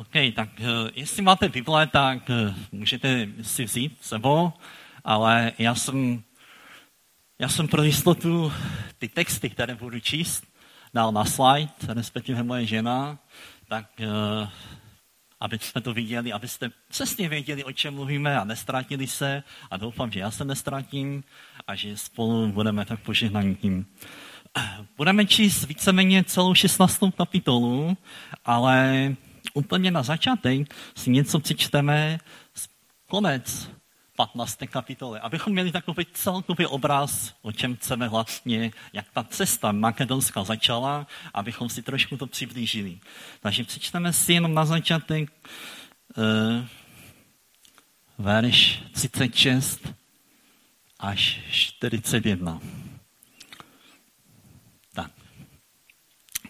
OK, tak uh, jestli máte Bible, tak uh, můžete si vzít sebou, ale já jsem, já jsem pro jistotu ty texty, které budu číst, dal na slide, respektive moje žena, tak uh, aby jsme to viděli, abyste přesně věděli, o čem mluvíme a nestratili se a doufám, že já se nestratím a že spolu budeme tak požehnaní tím. Budeme číst víceméně celou 16. kapitolu, ale úplně na začátek si něco přečteme z konec 15. kapitoly, abychom měli takový celkový obraz, o čem chceme vlastně, jak ta cesta makedonská začala, abychom si trošku to přiblížili. Takže přečteme si jenom na začátek uh, verš 36 až 41.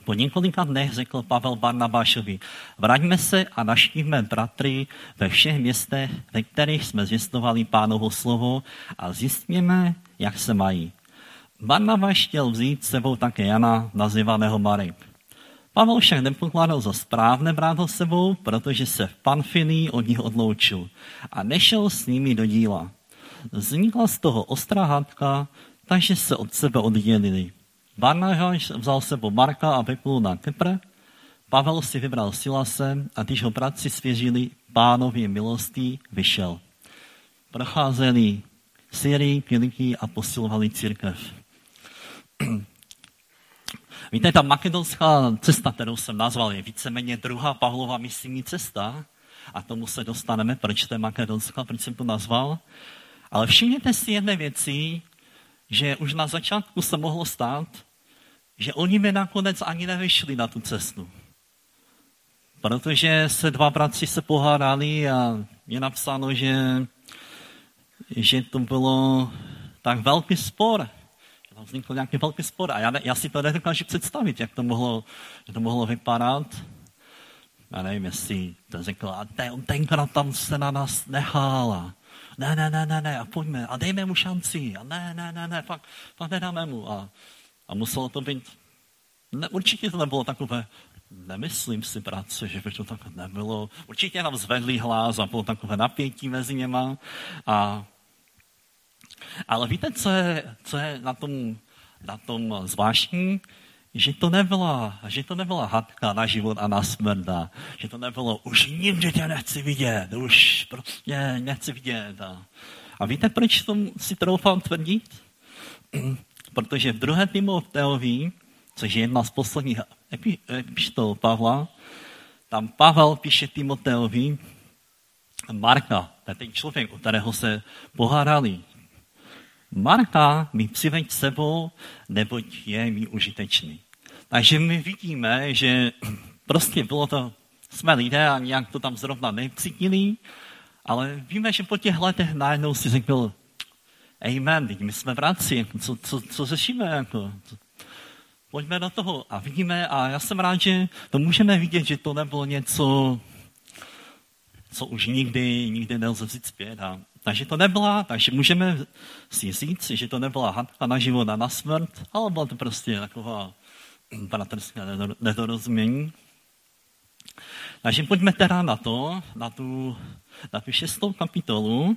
Po několika dnech řekl Pavel Barnabášovi, vraťme se a naštívme bratry ve všech městech, ve kterých jsme zjistovali pánovo slovo a zjistíme, jak se mají. Barnabáš chtěl vzít sebou také Jana, nazývaného Marek. Pavel však nepokládal za správné brát ho sebou, protože se v Panfinii od nich odloučil a nešel s nimi do díla. Vznikla z toho ostrá hádka, takže se od sebe oddělili. Barnabáš vzal sebou Marka a vyplul na Kypr. Pavel si vybral Silase a když ho bratři svěřili pánově milostí, vyšel. Procházeli Syrii, Kiliki a posilovali církev. Víte, ta makedonská cesta, kterou jsem nazval, je víceméně druhá Pavlova misijní cesta a tomu se dostaneme, proč to je makedonská, proč jsem to nazval. Ale všimněte si jedné věci, že už na začátku se mohlo stát, že oni mi nakonec ani nevyšli na tu cestu. Protože se dva bratři se pohádali a je napsáno, že, že to bylo tak velký spor. Tam vznikl nějaký velký spor. A já, já si to nedokážu představit, jak to mohlo, jak to mohlo vypadat. Já nevím, jestli to řekl, a ten, tenkrát tam se na nás nechal. Ne, ne, ne, ne, ne, a pojďme, a dejme mu šanci. A ne, ne, ne, ne, fakt, fakt nedáme mu. A a muselo to být, ne, určitě to nebylo takové, nemyslím si, bratře, že by to tak nebylo. Určitě nám zvedli hlas a bylo takové napětí mezi něma. A, ale víte, co je, co je na tom, na tom zvláštní? Že to nebyla, že to nebyla hadka na život a na smrt. Že to nebylo, už nikdy tě nechci vidět, už prostě nechci vidět. A, a víte, proč to si troufám tvrdit? Protože v druhé Timoteovi, což je jedna z posledních epištol Pavla, tam Pavel píše Timoteovi, Marka, to je ten člověk, u kterého se pohádali. Marka mi přiveď sebou, neboť je mi užitečný. Takže my vidíme, že prostě bylo to, jsme lidé a nějak to tam zrovna necítili, ale víme, že po těch letech najednou si řekl, Amen, teď my jsme bratři, co, co, co řešíme? Jako? Pojďme do toho a vidíme, a já jsem rád, že to můžeme vidět, že to nebylo něco, co už nikdy, nikdy nelze vzít zpět. A, takže to nebyla, takže můžeme si říct, že to nebyla hadka na život a na smrt, ale byla to prostě taková bratrská nedorozumění. Takže pojďme teda na to, na tu, na tu šestou kapitolu,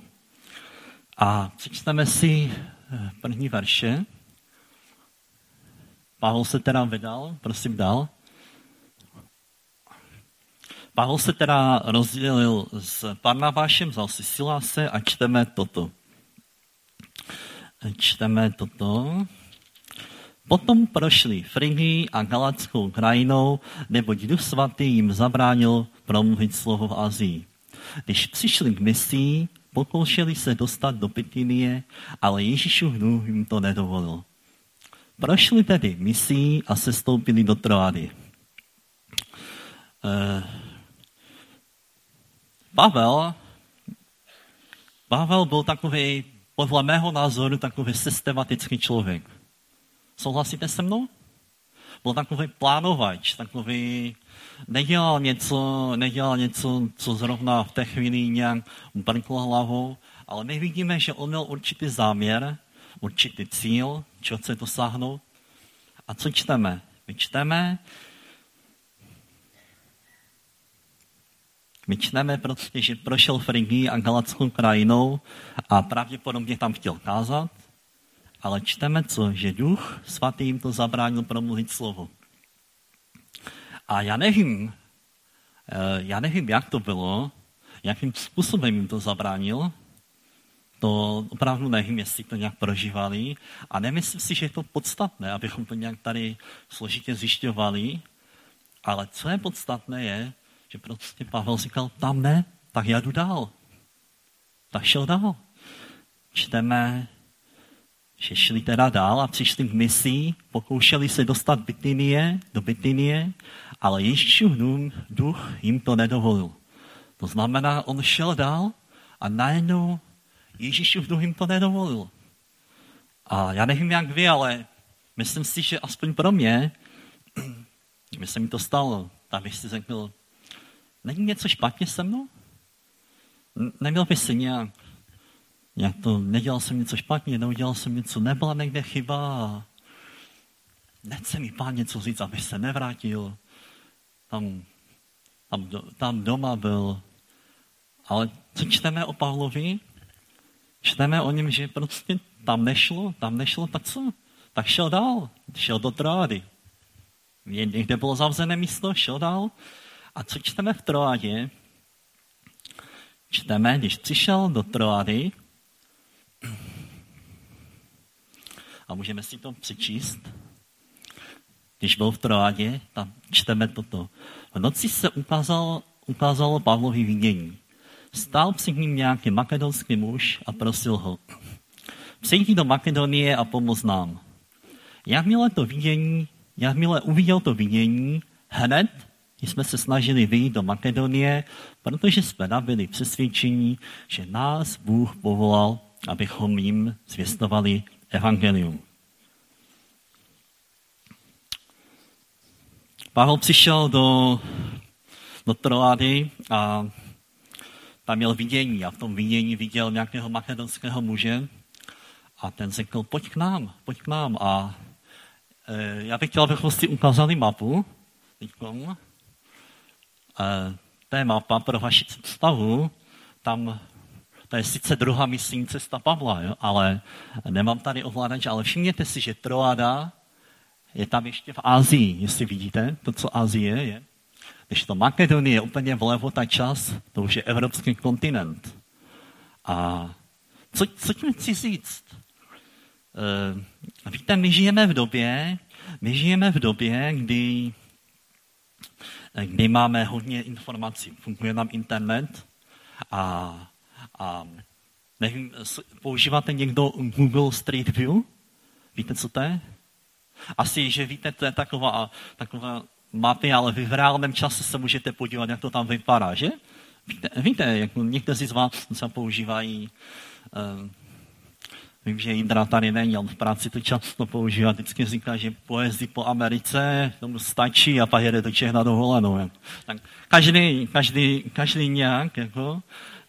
a přečteme si eh, první verše. Pavel se teda vydal, prosím dál. Pavel se teda rozdělil s Barnabášem, vzal si Siláse a čteme toto. Čteme toto. Potom prošli Frigii a Galatskou krajinou, neboť Duch Svatý jim zabránil promluvit slovo v Azii. Když přišli k misii, Pokoušeli se dostat do Pitynie, ale Ježíšův duch jim to nedovolil. Prošli tedy misí a se stoupili do Troady. Eh, Pavel, Pavel byl takový, podle mého názoru, takový systematický člověk. Souhlasíte se mnou? Byl takový plánovač, takový nedělal něco, nedělal něco, co zrovna v té chvíli nějak brklo hlavou, ale my vidíme, že on měl určitý záměr, určitý cíl, čeho chce dosáhnout. A co čteme? My čteme, My čteme prostě, že prošel Frigii a Galatskou krajinou a pravděpodobně tam chtěl kázat, ale čteme co? Že duch svatý jim to zabránil promluvit slovo. A já nevím, eh, já nevím, jak to bylo, jakým způsobem jim to zabránil, to opravdu nevím, jestli to nějak prožívali a nemyslím si, že je to podstatné, abychom to nějak tady složitě zjišťovali, ale co je podstatné je, že prostě Pavel říkal, tam ne, tak já jdu dál. Tak šel dál. Čteme, že šli teda dál a přišli k misí, pokoušeli se dostat Bitynie, do Bitynie, ale Ježíšův duch jim to nedovolil. To znamená, on šel dál a najednou Ježíšův duch jim to nedovolil. A já nevím, jak vy, ale myslím si, že aspoň pro mě, mi se mi to stalo, tak bych si řekl, není něco špatně se mnou? Neměl by si nějak, nějak to, nedělal jsem něco špatně, neudělal jsem něco, nebyla někde chyba. Nechce mi pán něco říct, aby se nevrátil. Tam, tam, tam doma byl. Ale co čteme o Pavlovi? Čteme o něm, že prostě tam nešlo, tam nešlo, tak co? Tak šel dál, šel do Troády. Někde bylo zavřené místo, šel dál. A co čteme v Troádě? Čteme, když přišel do Troády, a můžeme si to přečíst, když byl v Troádě, tam čteme toto. V noci se ukázalo, ukázalo Pavlovi vidění. Stál před ním nějaký makedonský muž a prosil ho, přejdi do Makedonie a pomoz nám. Jakmile to vidění, jakmile uviděl to vidění, hned jsme se snažili vyjít do Makedonie, protože jsme nabili přesvědčení, že nás Bůh povolal, abychom jim zvěstovali evangelium. Pavel přišel do, do Troády a tam měl vidění a v tom vidění viděl nějakého makedonského muže a ten řekl, pojď k nám, pojď k nám. A e, já bych chtěl, abychom si ukázali mapu. Teďkom. E, je mapa pro vaši představu. Tam to je sice druhá misijní cesta Pavla, jo, ale nemám tady ovládač, ale všimněte si, že Troada je tam ještě v Ázii, jestli vidíte, to, co Azie je. Když to Makedonie je úplně vlevo, ta čas, to už je evropský kontinent. A co, co tím chci říct? E, víte, my žijeme v době, my žijeme v době, kdy, kdy máme hodně informací. Funguje nám internet a, a nevím, používáte někdo Google Street View? Víte, co to je? Asi, že víte, to je taková, taková mapy, ale vy v reálném čase se můžete podívat, jak to tam vypadá, že? Víte, víte jak někteří z vás používají, uh, vím, že Indra tady není, ale v práci to často používá, vždycky říká, že pojezdí po Americe, tomu stačí a pak jede do Čech na dovolenou. Tak každý, každý, každý nějak, jako,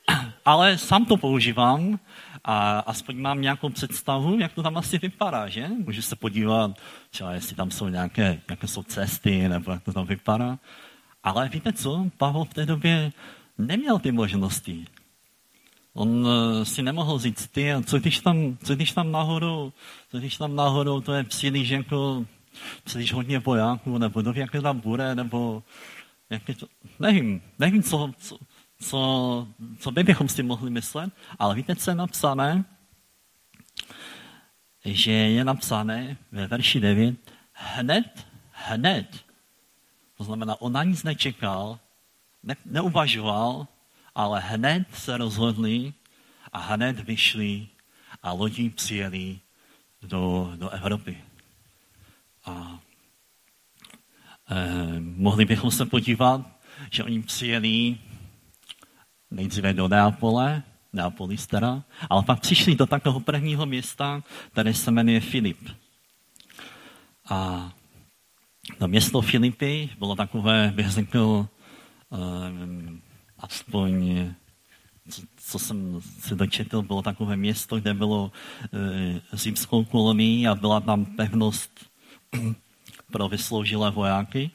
ale sám to používám a aspoň mám nějakou představu, jak to tam asi vypadá, že? Můžu se podívat, třeba jestli tam jsou nějaké, jaké jsou cesty, nebo jak to tam vypadá. Ale víte co? Pavel v té době neměl ty možnosti. On uh, si nemohl říct, ty, co když tam, co když tam nahoru, co když tam nahoru, to je příliš jako, příliš hodně vojáků, nebo do jaké tam bude, nebo jak je to, nevím, nevím, co, co, co, co by bychom si mohli myslet, ale víte, co je napsané? Že je napsané ve verši 9, hned, hned, to znamená, on na nic nečekal, ne, neuvažoval, ale hned se rozhodli a hned vyšli a lodí přijeli do, do Evropy. A eh, mohli bychom se podívat, že oni přijeli nejdříve do Neapole, Neapolis teda, ale pak přišli do takového prvního města, které se jmenuje Filip. A to město Filipy bylo takové, bych řekl, um, aspoň, co, co jsem si dočetl, bylo takové město, kde bylo uh, římskou kolonii a byla tam pevnost pro vysloužilé vojáky.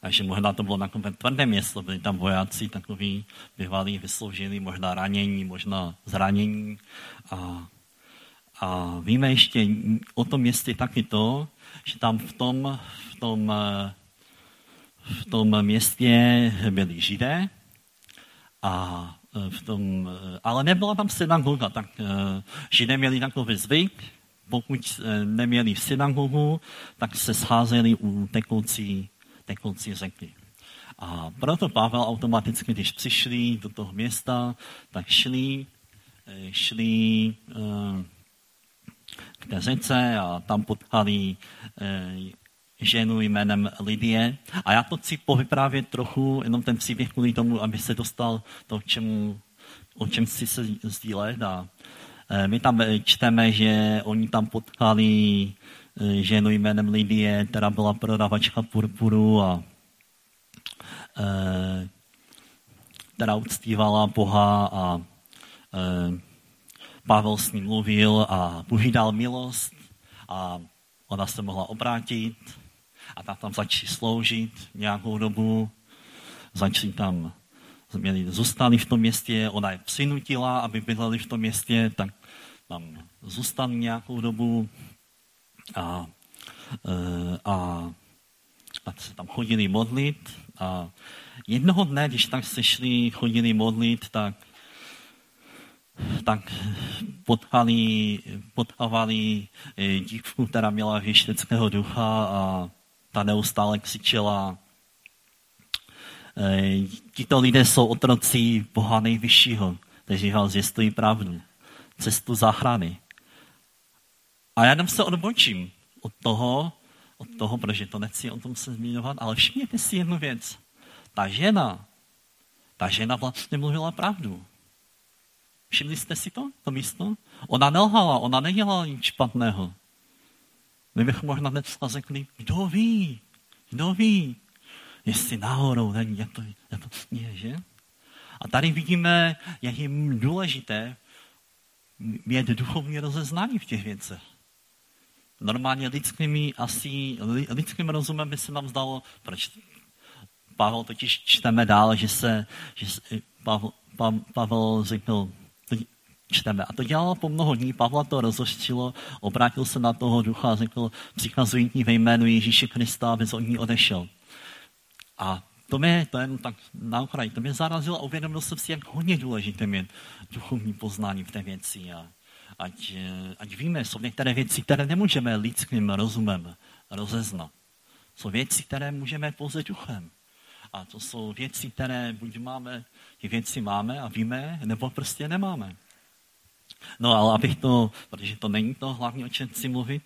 Takže možná to bylo takové tvrdé město, byli tam vojáci takový bývalí, vysloužili, možná ranění, možná zranění. A, a víme ještě o tom městě taky to, že tam v tom, v tom, v tom městě byli židé, a v tom, ale nebyla tam synagoga, tak židé měli takový zvyk, pokud neměli synagogu, tak se scházeli u tekoucí tekoucí řeky. A proto Pavel automaticky, když přišli do toho města, tak šli, šli k té řece a tam potkali ženu jménem Lidie. A já to chci povyprávět trochu, jenom ten příběh kvůli tomu, aby se dostal to, čemu, o čem chci se sdílet. A my tam čteme, že oni tam potkali Eh, ženu jménem Lidie, která byla prodavačka purpuru a která uctívala Boha a Pavel s ním mluvil a Bůh dal milost a ona se mohla obrátit a tak tam začali sloužit nějakou dobu, začali tam, měli, zůstali v tom městě, ona je přinutila, aby bydleli v tom městě, tak tam zůstali nějakou dobu, a, e, a, a se tam chodili modlit a jednoho dne, když tak se šli, chodili modlit, tak tak potkali, potkávali e, dívku, která měla věšteckého ducha a ta neustále křičela e, tito lidé jsou otroci Boha nejvyššího, kteří vás zjistují pravdu, cestu záchrany. A já jenom se odbočím od toho, od toho, protože to nechci o tom se zmiňovat, ale všimněte si jednu věc. Ta žena, ta žena vlastně mluvila pravdu. Všimli jste si to, to místo? Ona nelhala, ona nedělala nic špatného. My bychom možná dneska řekli, kdo ví, kdo ví, jestli náhodou není, jak to, jak to je, že? A tady vidíme, jak je důležité mít duchovní rozeznání v těch věcech. Normálně lidskými asi, lidským rozumem by se nám zdalo, proč Pavel totiž čteme dál, že se, že se Pavel, Pavel řekl, čteme. A to dělalo po mnoho dní, Pavla to rozoštilo, obrátil se na toho ducha a řekl, přikazují ti ve jménu Ježíše Krista, aby od ní odešel. A to mě, to je tak na okraji, to mě zarazilo a uvědomil jsem si, jak hodně důležité mít duchovní poznání v té věci. A ať, ať víme, jsou některé věci, které nemůžeme lidským rozumem rozeznat. Jsou věci, které můžeme pouze duchem. A to jsou věci, které buď máme, ty věci máme a víme, nebo prostě nemáme. No ale abych to, protože to není to hlavní, o čem chci mluvit,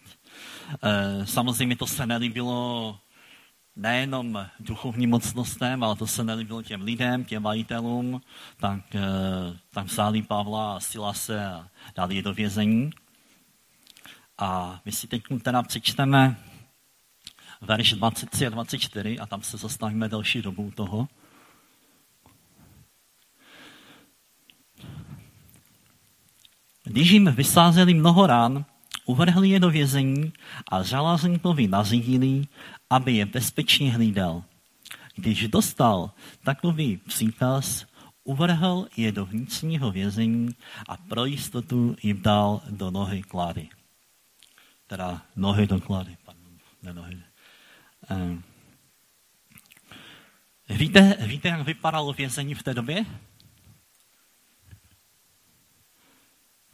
eh, samozřejmě to se nelíbilo nejenom duchovním mocnostem, ale to se nelíbilo těm lidem, těm majitelům, tak, eh, tak vzali Pavla a Silase a dali je do vězení. A my si teď teda přečteme verš 23 a 24 a tam se zastavíme další dobu toho. Když jim vysázeli mnoho rán, uvrhli je do vězení a žalazníkovi nařídili, aby je bezpečně hlídal. Když dostal takový příkaz, uvrhl je do vnitřního vězení a pro jistotu jim dal do nohy klady. Teda nohy do klady, pardon, ne nohy. Um. Víte, víte, jak vypadalo vězení v té době?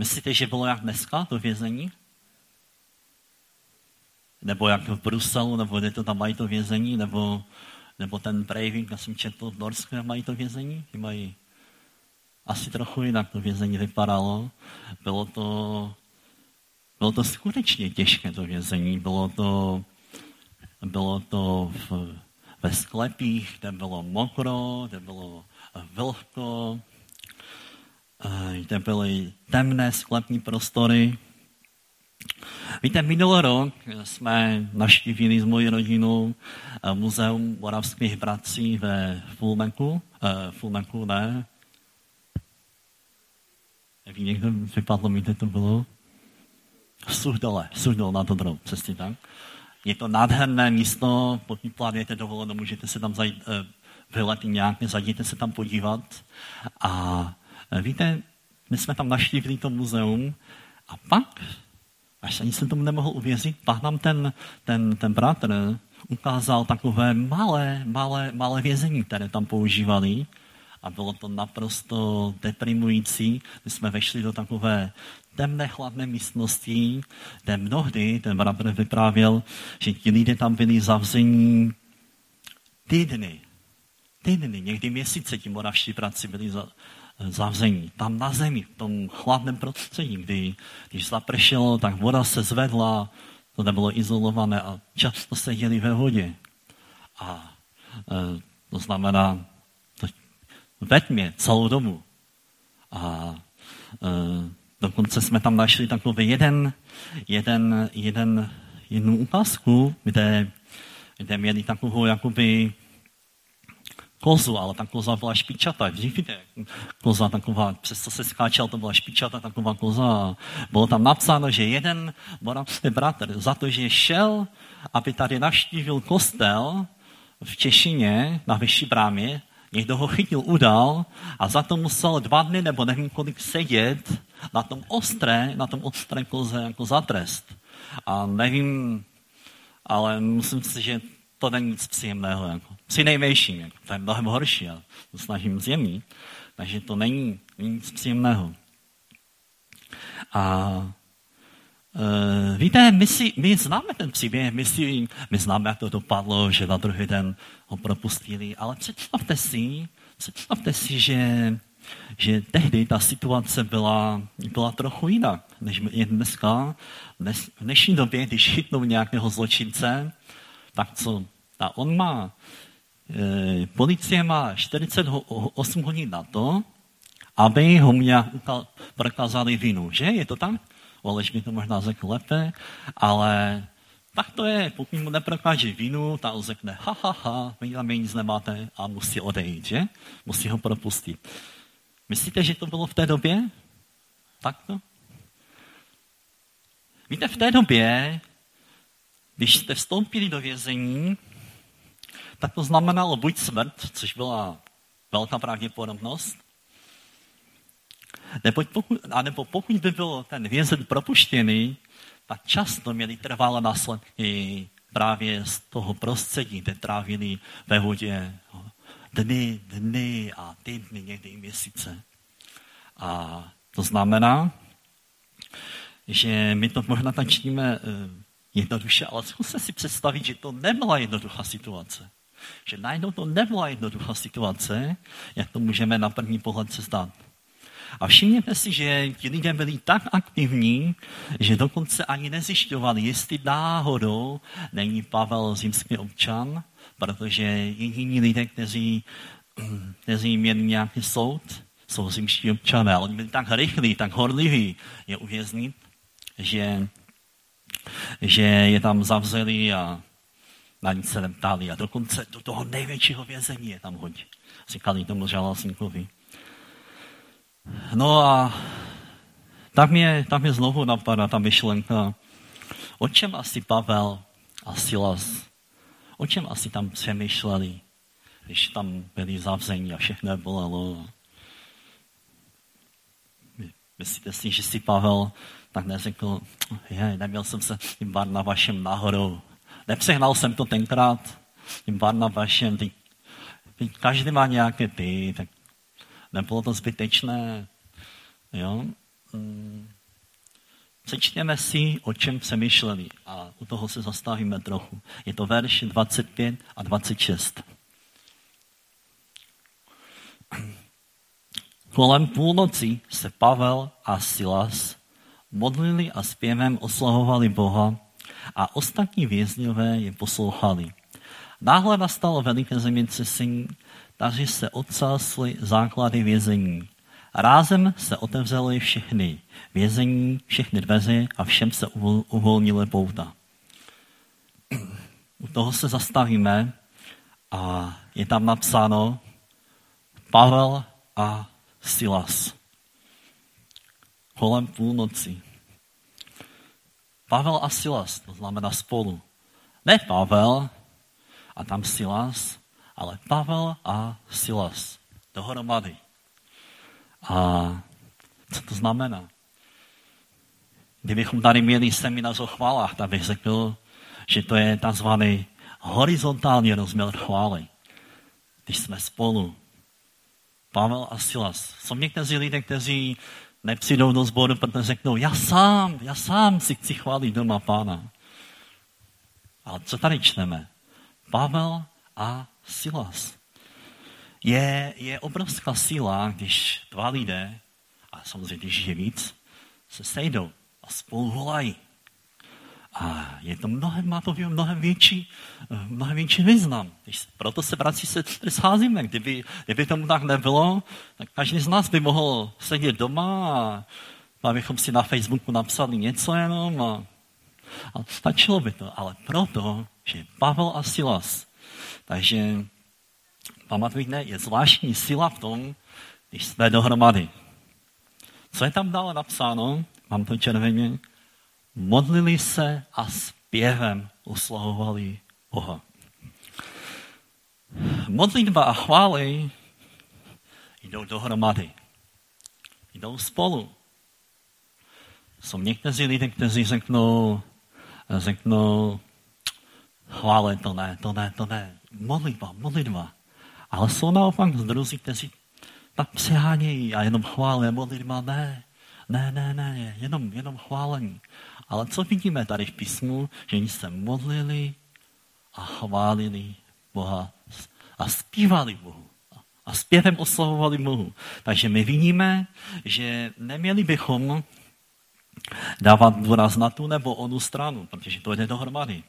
Myslíte, že bylo jak dneska to vězení? nebo jak v Bruselu, nebo kde to tam mají to vězení, nebo, nebo ten Breivik, já jsem četl v Norsku, jak mají to vězení, ty mají asi trochu jinak to vězení vypadalo. Bylo to, bylo to skutečně těžké to vězení, bylo to, bylo to v, ve sklepích, kde bylo mokro, kde bylo vlhko, kde byly temné sklepní prostory, Víte, minulý rok jsme naštívili s mojí rodinou eh, muzeum moravských bratří ve Fulmenku. Uh, Fulmenku, ne? Ví někdo, vypadlo mi, kde to bylo? Suhdole, Suhdol na Dobrou, přesně tak. Je to nádherné místo, pokud plánujete dovolenou, můžete se tam zajít, eh, nějak, zajděte se tam podívat. A eh, víte, my jsme tam naštívili to muzeum a pak, až ani jsem tomu nemohl uvěřit, pak nám ten, ten, ten bratr ukázal takové malé, malé, malé vězení, které tam používali a bylo to naprosto deprimující. My jsme vešli do takové temné, chladné místnosti, kde mnohdy ten bratr vyprávěl, že ti lidé tam byli zavření týdny, týdny, někdy měsíce ti moravští práci byli za, zavření. Tam na zemi, v tom chladném prostředí, kdy, když zapršelo, tak voda se zvedla, to nebylo izolované a často seděli ve vodě. A e, to znamená, to ve tmě celou dobu. A e, dokonce jsme tam našli takový jeden, jeden, jeden, jednu ukázku, kde, kde měli takovou jakoby kozu, ale ta koza byla špičata. Vidíte, koza taková, přesto se skáčel, to byla špičata taková koza. Bylo tam napsáno, že jeden moravský bratr za to, že šel, aby tady navštívil kostel v Češině na vyšší brámě, někdo ho chytil, udal a za to musel dva dny nebo nevím kolik sedět na tom ostré, na tom ostré koze jako za trest. A nevím, ale myslím si, že to není nic příjemného. Jako. Při největším, jako. to je mnohem horší, a to snažím zjemnit. Takže to není, nic příjemného. A Uh, víte, my, si, my známe ten příběh, my, si, my známe, jak to dopadlo, že na druhý den ho propustili, ale představte si, představte si, že, že tehdy ta situace byla, byla trochu jinak, než je dneska. Dnes, v dnešní době, když chytnou nějakého zločince, tak co? A on má, e, policie má 48 hodin na to, aby ho nějak prokázali vinu, že? Je to tak? Oleš by to možná řekl lépe, ale tak to je, pokud mu neprokáže vinu, tak on řekne, ha, ha, ha, vy na mě nic nemáte a musí odejít, že? Musí ho propustit. Myslíte, že to bylo v té době? Takto? Víte, v té době když jste vstoupili do vězení, tak to znamenalo buď smrt, což byla velká pravděpodobnost, nebo pokud, anebo pokud by byl ten vězen propuštěný, tak často měli trvalé následky právě z toho prostředí, kde trávili ve vodě dny, dny a týdny, někdy i měsíce. A to znamená, že my to možná tak čtíme eh, jednoduše, ale zkuste si představit, že to nebyla jednoduchá situace. Že najednou to nebyla jednoduchá situace, jak to můžeme na první pohled se zdát. A všimněte si, že ti lidé byli tak aktivní, že dokonce ani nezjišťovali, jestli náhodou není Pavel zimský občan, protože jediní lidé, kteří, kteří měli nějaký soud, jsou zimští občané. Ale oni byli tak rychlí, tak horliví je uvěznit, že že je tam zavřeli a na nic se neptali. A dokonce do toho největšího vězení je tam hodí. Říkali tomu žalásníkovi. No a tam je, tam je znovu napadá ta myšlenka, o čem asi Pavel a Silas, o čem asi tam přemýšleli, když tam byli zavření a všechno bolelo. Myslíte si, že si Pavel tak neřekl, je, neměl jsem se tím vašem nahoru. Nepřehnal jsem to tenkrát tím vašem, ty, ty, každý má nějaké ty, tak nebylo to zbytečné. Jo? Mm. Přečtěme si, o čem přemýšleli a u toho se zastavíme trochu. Je to verš 25 a 26. Kolem půlnoci se Pavel a Silas modlili a zpěvem oslahovali Boha a ostatní vězňové je poslouchali. Náhle nastalo veliké zemětřesení, takže se odsásly základy vězení. Rázem se otevřely všechny vězení, všechny dveře a všem se uvolnily pouta. U toho se zastavíme a je tam napsáno Pavel a Silas kolem půlnoci. Pavel a Silas, to znamená spolu, Ne Pavel a tam Silas, ale Pavel a Silas dohromady. A co to znamená? Kdybychom tady měli seminář o chválách, tak bych řekl, že to je takzvaný horizontální rozměr chvály. Když jsme spolu. Pavel a Silas. Jsou někteří lidé, kteří nepřijdou do sboru, protože řeknou, já sám, já sám si chci chválit doma pána. Ale co tady čteme? Pavel a Silas. Je, je obrovská síla, když dva lidé, a samozřejmě když je víc, se sejdou a spolu volají. A je to mnohem, má to mnohem větší, mnohem větší význam. Proto se, bratři, se scházíme. Kdyby, kdyby tomu tak nebylo, tak každý z nás by mohl sedět doma a abychom si na Facebooku napsali něco jenom a, a stačilo by to. Ale proto, že Pavel a Silas. Takže pamatujte, je zvláštní síla v tom, když jsme dohromady. Co je tam dále napsáno? Mám to červeně modlili se a zpěvem oslavovali Boha. Modlitba a chvály jdou dohromady. Jdou spolu. Jsou někteří lidé, kteří řeknou, řeknou, chvále, to ne, to ne, to ne. Modlitba, modlitba. Ale jsou naopak druzí, kteří tak přehánějí a jenom chvále, modlitba, ne. Ne, ne, ne, jenom, jenom chválení. Ale co vidíme tady v písmu, že oni se modlili a chválili Boha a zpívali Bohu. A zpěvem oslavovali Bohu. Takže my vidíme, že neměli bychom dávat důraz na tu nebo onu stranu, protože to jde dohromady.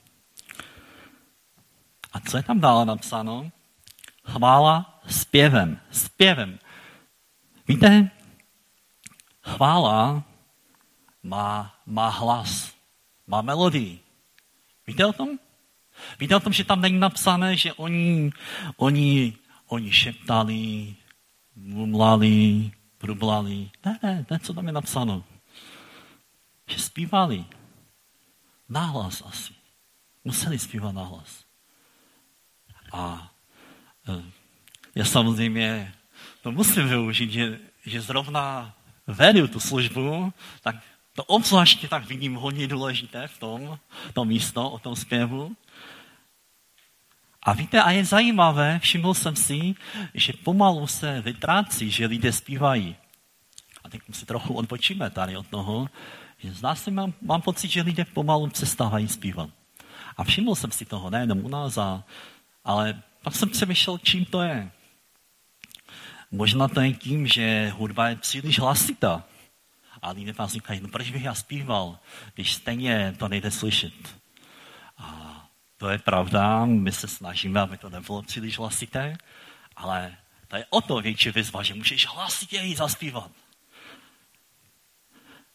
A co je tam dále napsáno? Chvála zpěvem. Zpěvem. Víte, chvála má, má hlas, má melodii. Víte o tom? Víte o tom, že tam není napsané, že oni, oni, oni šeptali, mumlali, brublali. Ne, ne, ne, co tam je napsáno. Že zpívali. Náhlas asi. Museli zpívat náhlas. A e, já samozřejmě to musím využít, že, že zrovna vedu tu službu, tak to obzvláště tak vidím hodně důležité v tom, to místo o tom zpěvu. A víte, a je zajímavé, všiml jsem si, že pomalu se vytrácí, že lidé zpívají. A teď si trochu odpočíme tady od toho, že zdá se, mám, mám pocit, že lidé pomalu přestávají zpívat. A všiml jsem si toho nejenom u nás, a, ale pak jsem přemýšlel, čím to je. Možná to je tím, že hudba je příliš hlasitá. A lidé vás říkají, no proč bych já zpíval, když stejně to nejde slyšet. A to je pravda, my se snažíme, aby to nebylo příliš hlasité, ale to je o to větší výzva, že můžeš hlasitěji zaspívat.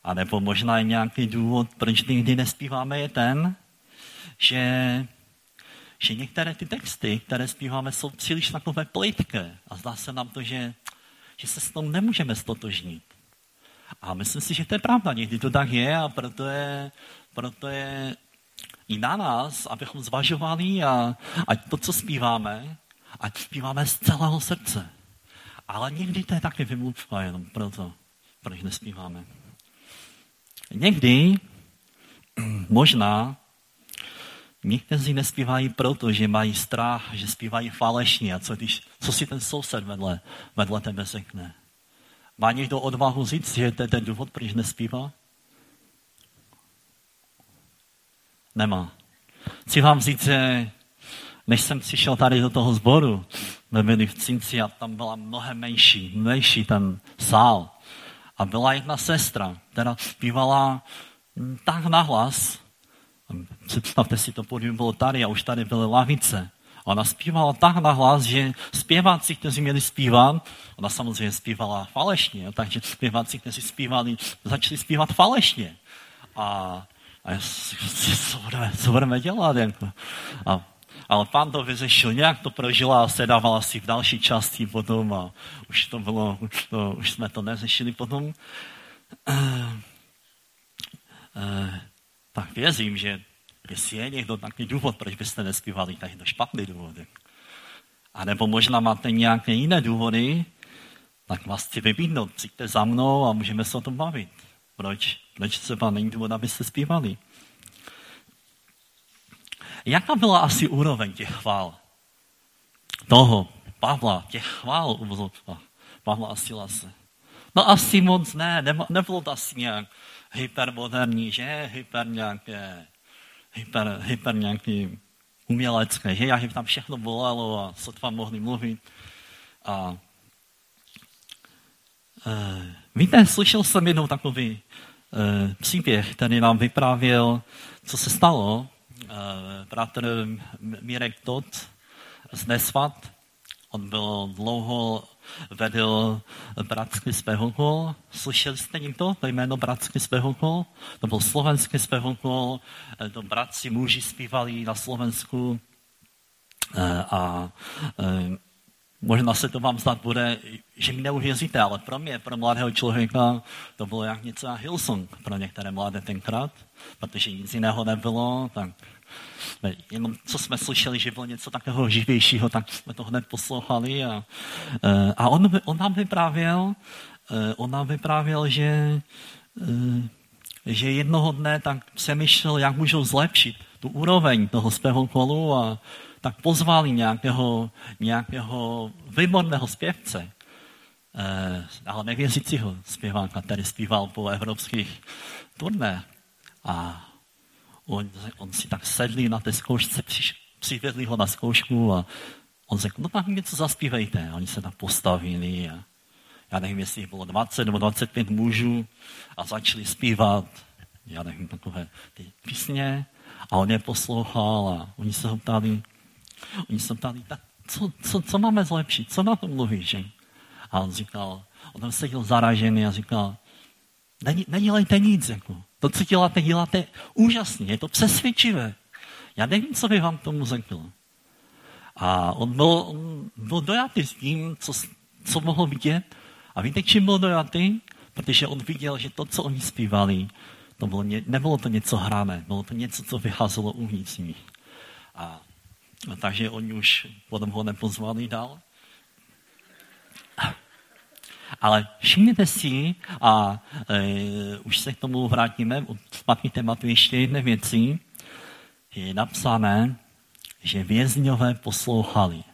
A nebo možná i nějaký důvod, proč nikdy nespíváme, je ten, že, že některé ty texty, které zpíváme, jsou příliš takové plitké. A zdá se nám to, že, že se s tom nemůžeme stotožnit. A myslím si, že to je pravda. Někdy to tak je a proto je, proto je i na nás, abychom zvažovali a ať to, co zpíváme, ať zpíváme z celého srdce. Ale někdy to je taky vymluva jenom proto, proč nespíváme. Někdy, možná, někteří nespívají proto, že mají strach, že zpívají falešně. A co, když, co si ten soused vedle, vedle tebe řekne? Má někdo odvahu říct, že to je ten důvod, proč nespívá? Nemá. Chci vám říct, že než jsem přišel tady do toho sboru, jsme byli v Cinci a tam byla mnohem menší, menší ten sál. A byla jedna sestra, která zpívala tak nahlas. Představte si, to podium bylo tady a už tady byly lavice. Ona zpívala tak nahlas, že zpěváci, kteří měli zpívat, ona samozřejmě zpívala falešně, takže zpěváci, kteří zpívali, začali zpívat falešně. A, a co, budeme, co budeme dělat? Jako? A, ale pán to vyřešil, nějak to prožila a sedávala si v další části potom a už to bylo, už, to, už jsme to neřešili potom. Uh, uh, tak věřím, že Jestli je někdo takový důvod, proč byste nespívali, tak je to špatný důvod. A nebo možná máte nějaké jiné důvody, tak vás chci vybídnout, přijďte za mnou a můžeme se o tom bavit. Proč? Proč třeba není důvod, abyste zpívali? Jaká byla asi úroveň těch chvál? Toho Pavla, těch chvál Pavla a Silase. No asi moc ne, nebylo to asi nějak hypermoderní, že? Hyper nějaké, hyper, hyper nějaký umělecké, že? Jak tam všechno bolelo a sotva mohli mluvit. A e, víte, slyšel jsem jednou takový e, příběh, který nám vyprávěl, co se stalo. E, bratr Mirek Tot z Nesvat, on byl dlouho vedl bratský spehokol. Slyšeli jste někdo to jméno bratský spehokol? To byl slovenský spehokol, to bratři muži zpívali na Slovensku eh, a eh, možná se to vám zdát bude, že mi neuvěříte, ale pro mě, pro mladého člověka, to bylo jak něco Hillsong pro některé mladé tenkrát, protože nic jiného nebylo, tak jenom co jsme slyšeli, že bylo něco takového živějšího, tak jsme to hned poslouchali. A, e, a on, on nám vyprávěl, e, on nám vyprávěl, že, e, že jednoho dne tak přemýšlel, jak můžou zlepšit tu úroveň toho svého kolu a tak pozvali nějakého, nějakého výborného zpěvce, ale nevěřícího zpěváka, který zpíval po evropských turné. A on, on si tak sedli na té zkoušce, přivedli ho na zkoušku a on řekl, no tak něco zaspívejte. A oni se tam postavili a já nevím, jestli bylo 20 nebo 25 mužů a začali zpívat, já nevím, takové ty písně a on je poslouchal a oni se ho ptali, oni se ptali, tak co, co, co máme zlepšit, co na to mluvíš? A on říkal, on tam seděl zaražený a říkal, nedělejte nic, jako. To, co děláte, děláte úžasně, je to přesvědčivé. Já nevím, co by vám tomu řekl. A on byl, on byl dojatý s tím, co, co mohl vidět. A víte, čím byl dojatý? Protože on viděl, že to, co oni zpívali, to bylo, nebylo to něco hrané, bylo to něco, co vycházelo uvnitř nich. A, a takže oni už potom ho nepozvali dál. Ale všimněte si, a e, už se k tomu vrátíme, zpátky tématu ještě jedné věci, je napsané, že vězňové poslouchali.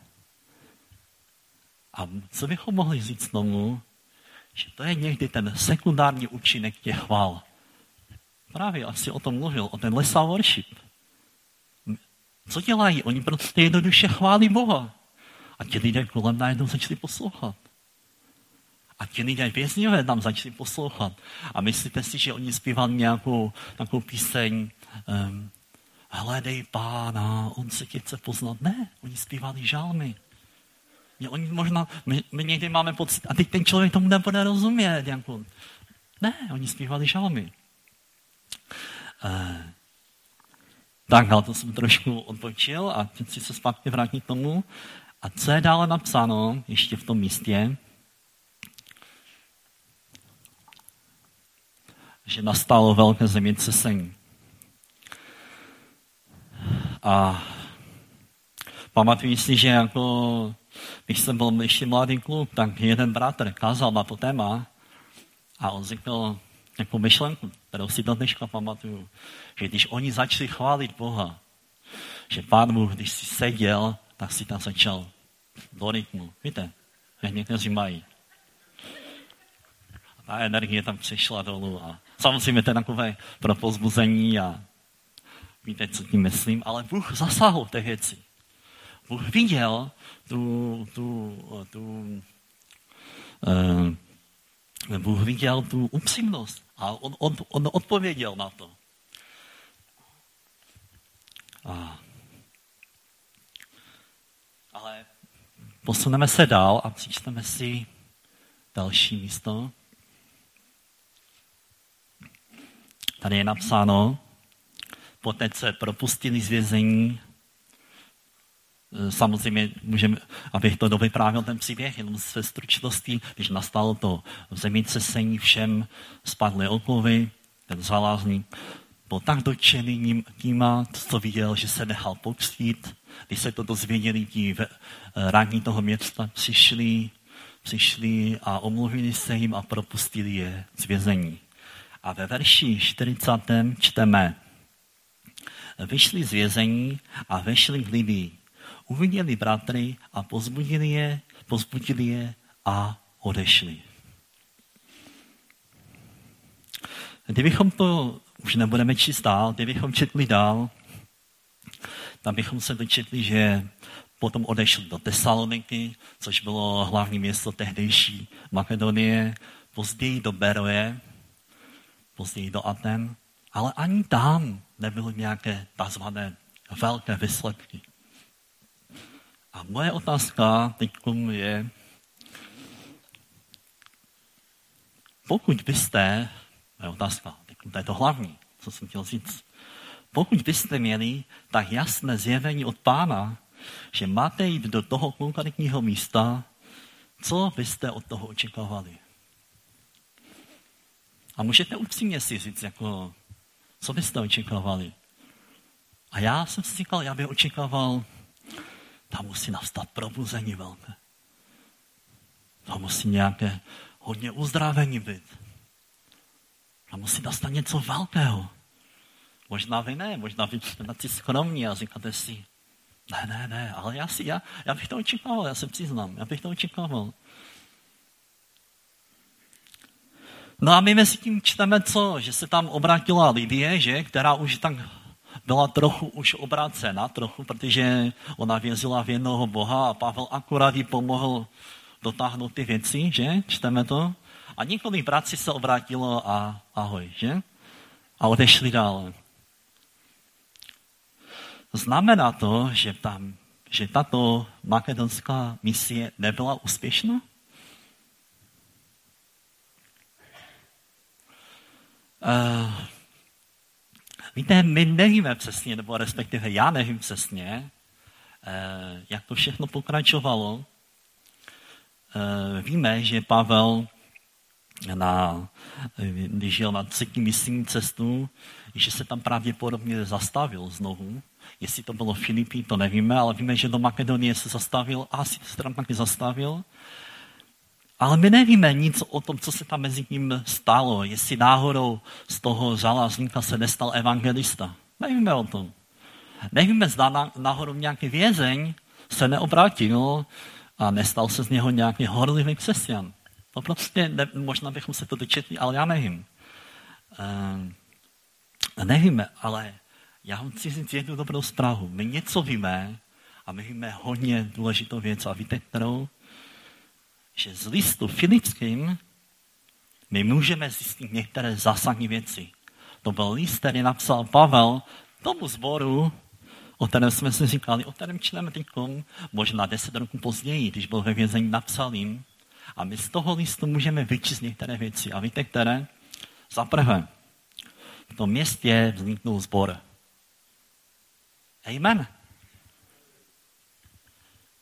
A co bychom mohli říct tomu, že to je někdy ten sekundární účinek těch chvál. Právě asi o tom mluvil, o ten lesa worship. Co dělají? Oni prostě jednoduše chválí Boha. A ti lidé kolem najednou začali poslouchat. A ti lidé vězňové tam začali poslouchat. A myslíte si, že oni zpívali nějakou takovou píseň um, Hledej pána, on se tě chce poznat. Ne, oni zpívali žálmy. Mě, oni možná, my, my někdy máme pocit, a teď ten člověk tomu nebude rozumět. Jako, ne, oni zpívali žálmy. Uh, tak, ale to jsem trošku odpočil a teď si se zpátky vrátit k tomu. A co je dále napsáno ještě v tom místě? Že nastalo velké zemětřesení. A pamatuju si, že jako, když jsem byl ještě mladý kluk, tak jeden bratr kázal na to téma a on řekl jako myšlenku, kterou si do dneška pamatuju, že když oni začali chválit Boha, že pán Bůh, když si seděl, tak si tam začal do rytmu. Víte, jak někteří mají. A ta energie tam přešla dolů a Samozřejmě to je takové pro pozbuzení a víte, co tím myslím, ale Bůh zasáhl té věci. Bůh viděl tu, tu, tu uh, Bůh viděl tu upřímnost a on, on, on odpověděl na to. A, ale posuneme se dál a přečteme si další místo. Tady je napsáno, poté se propustili z vězení, Samozřejmě můžeme, abych to dovyprávil ten příběh, jenom se stručností, když nastalo to zemětřesení, všem spadly okovy, ten zalázní. byl tak dotčený tím, co viděl, že se nechal pokřtít. Když se to dozvěděli ti radní toho města, přišli, přišli a omluvili se jim a propustili je z vězení. A ve verši 40. čteme, vyšli z vězení a vešli k lidi. Uviděli bratry a pozbudili je, pozbudili je a odešli. Kdybychom to už nebudeme číst dál, kdybychom četli dál, tam bychom se dočetli, že potom odešli do Tesaloniky, což bylo hlavní město tehdejší Makedonie, později do Beroje, později do Aten, ale ani tam nebyly nějaké tzv. velké výsledky. A moje otázka teď je, pokud byste, moje otázka, to je to hlavní, co jsem chtěl říct, pokud byste měli tak jasné zjevení od pána, že máte jít do toho konkrétního místa, co byste od toho očekávali? A můžete upřímně si říct, jako, co byste očekávali? A já jsem si říkal, já bych očekával, tam musí nastat probuzení velké. Tam musí nějaké hodně uzdravení být. Tam musí nastat něco velkého. Možná vy ne, možná vy jste na ty skromní a říkáte si, ne, ne, ne, ale já, si, já, já bych to očekával, já se přiznám, já bych to očekával. No a my mezi tím čteme co? Že se tam obrátila Lidie, že? která už tak byla trochu už obrácena, trochu, protože ona vězila v jednoho Boha a Pavel akorát jí pomohl dotáhnout ty věci, že? Čteme to. A několik bratří se obrátilo a ahoj, že? A odešli dále. Znamená to, že, tam, že tato makedonská misie nebyla úspěšná? Uh, víte, my nevíme přesně, nebo respektive já nevím přesně, uh, jak to všechno pokračovalo. Uh, víme, že Pavel, na, když jel na třetí misijní cestu, že se tam pravděpodobně zastavil znovu. Jestli to bylo Filipí, to nevíme, ale víme, že do Makedonie se zastavil, a asi se tam taky zastavil. Ale my nevíme nic o tom, co se tam mezi ním stalo, jestli náhodou z toho žalázníka se nestal evangelista. Nevíme o tom. Nevíme, zda náhodou nějaký vězeň se neobrátil a nestal se z něho nějaký horlivý křesťan. To prostě, ne, možná bychom se to dočetli, ale já nevím. Uh, nevíme, ale já vám chci říct jednu dobrou zprávu. My něco víme a my víme hodně důležitou věc. A víte, kterou? Že z listu filipským my můžeme zjistit některé zásadní věci. To byl list, který napsal Pavel tomu zboru, o kterém jsme si říkali, o kterém čteme teď, možná deset roků později, když byl ve vězení, napsal jim. A my z toho listu můžeme vyčíst některé věci. A víte, které? Za prvé, v tom městě vzniknul zbor. Amen.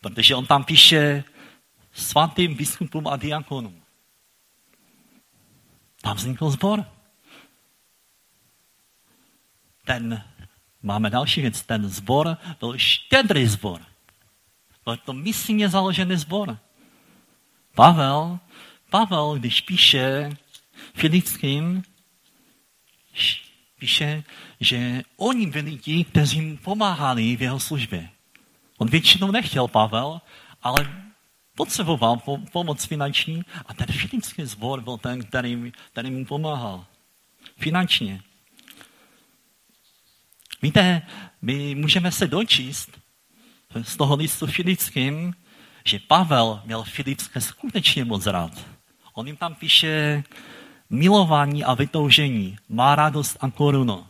Protože on tam píše, svatým biskupům a diakonům. Tam vznikl zbor. Ten, máme další věc, ten zbor byl štědrý zbor. Byl to misijně založený zbor. Pavel, Pavel, když píše Filickým, píše, že oni byli ti, kteří mu pomáhali v jeho službě. On většinou nechtěl Pavel, ale potřeboval po, pomoc finanční a ten filipský zbor byl ten, který, který mu pomáhal. Finančně. Víte, my můžeme se dočíst z toho listu filickým, že Pavel měl Filipské skutečně moc rád. On jim tam píše milování a vytoužení, má radost a korunu.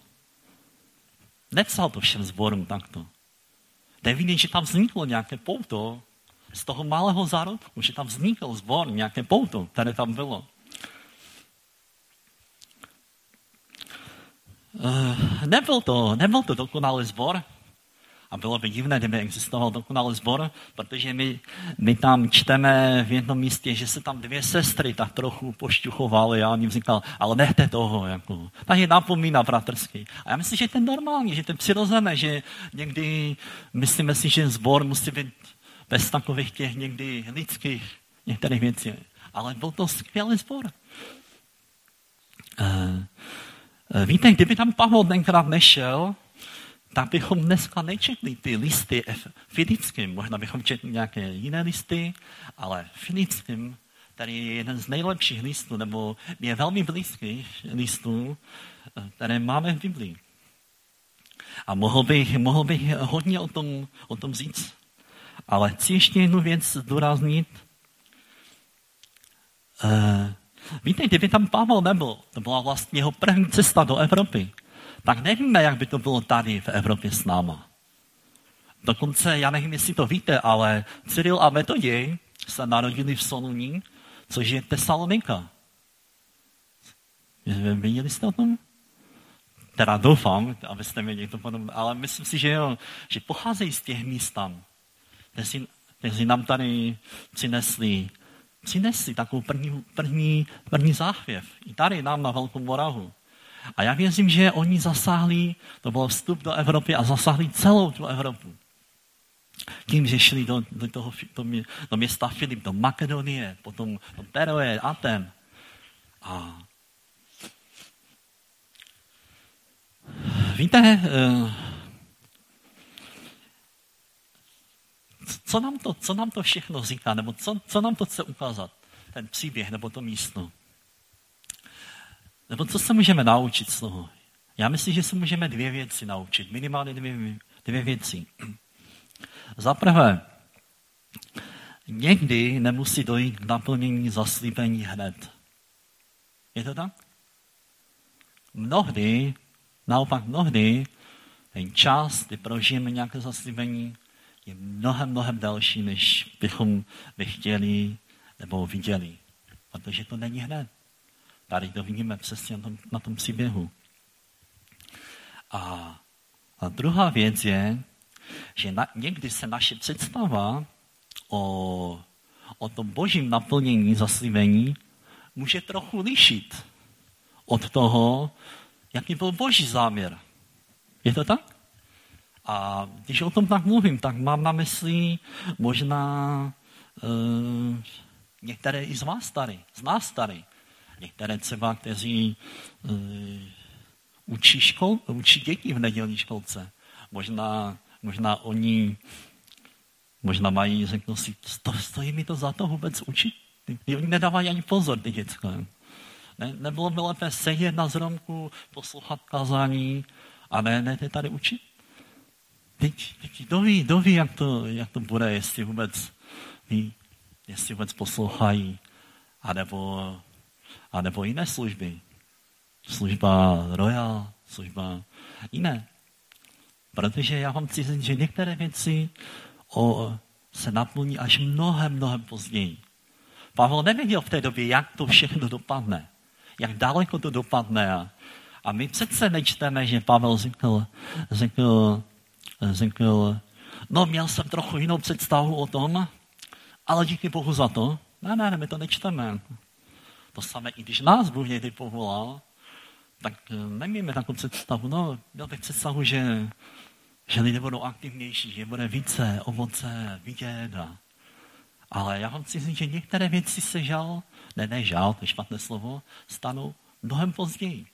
Nepsal to všem zborům takto. Vidět, že tam vzniklo nějaké pouto, z toho malého zárodku, že tam vznikl zbor, nějaké pouto, které tam bylo. Uh, nebyl to, nebyl to dokonalý zbor, A bylo by divné, kdyby existoval dokonalý sbor, protože my, my tam čteme v jednom místě, že se tam dvě sestry tak trochu pošťuchovaly a on říkal, ale nechte toho. Jako. Takže napomíná bratrsky. A já myslím, že to je normální, že to je přirozené, že někdy myslíme si, že sbor musí být bez takových těch někdy lidských některých věcí. Ale byl to skvělý sbor. Uh, víte, kdyby tam Pavel tenkrát nešel, tak bychom dneska nečetli ty listy filickým. Možná bychom četli nějaké jiné listy, ale filickým, který je jeden z nejlepších listů, nebo je velmi blízkých listů, eh, které máme v Biblii. A mohl bych, mohl bych hodně o tom, o tom říct. Ale chci ještě jednu věc zdůraznit. Uh, víte, kdyby tam Pavel nebyl, to byla vlastně jeho první cesta do Evropy, tak nevíme, jak by to bylo tady v Evropě s náma. Dokonce, já nevím, jestli to víte, ale Cyril a Metoděj se narodili v Soluní, což je Tesalonika. Viděli jste o tom? Teda doufám, abyste měli to podobné, ale myslím si, že jo, že pocházejí z těch míst tam, kteří, kteří nám tady přinesli, přinesli takovou první, první, první záchvěv. I tady nám na Velkou Moravu. A já věřím, že oni zasáhli, to byl vstup do Evropy a zasáhli celou tu Evropu. Tím, že šli do, do, toho, do, mě, do města Filip, do Makedonie, potom do Teroje, Aten. A víte, co nám to, co nám to všechno říká, nebo co, co nám to chce ukázat, ten příběh nebo to místo? Nebo co se můžeme naučit z toho? Já myslím, že se můžeme dvě věci naučit, minimálně dvě, dvě věci. Za prvé, někdy nemusí dojít k naplnění zaslíbení hned. Je to tak? Mnohdy, naopak mnohdy, ten čas, kdy prožijeme nějaké zaslíbení, je mnohem, mnohem další, než bychom by chtěli nebo viděli. Protože to není hned. Tady to vidíme přesně na tom, na tom příběhu. A, a druhá věc je, že na, někdy se naše představa o, o tom božím naplnění zaslíbení může trochu lišit od toho, jaký byl boží záměr. Je to tak? A když o tom tak mluvím, tak mám na mysli možná uh, některé i z vás tady, z nás tady, Některé třeba, kteří uh, učí, škol, učí děti v nedělní školce. Možná, možná oni možná mají, řeknou si, sto, stojí mi to za to vůbec učit? Oni nedávají ani pozor, ty děcka. Ne, nebylo by lépe sedět na zromku, poslouchat kazání a ne, ne tady učit? Teď, teď kdo ví, kdo ví jak, to, jak to bude, jestli vůbec, jestli vůbec poslouchají, anebo a nebo jiné služby. Služba Royal, služba jiné. Protože já vám chci říct, že některé věci o, se naplní až mnohem, mnohem později. Pavel nevěděl v té době, jak to všechno dopadne. Jak daleko to dopadne. A, a my přece nečteme, že Pavel řekl, řekl, řekl, no měl jsem trochu jinou představu o tom, ale díky Bohu za to. Ne, ne, ne, my to nečteme. To samé, i když nás Bůh někdy povolal, tak eh, nemějme takovou představu, no, měl bych představu, že, že lidé budou aktivnější, že bude více ovoce vidět. A, ale já vám chci říct, že některé věci se žal, ne, ne žal, to je špatné slovo, stanou mnohem později.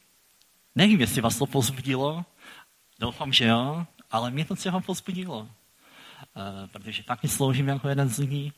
Nevím, jestli vás to pozbudilo, doufám, že jo, ale mě to třeba pozbudilo. Uh, protože taky sloužím jako jeden z lidí,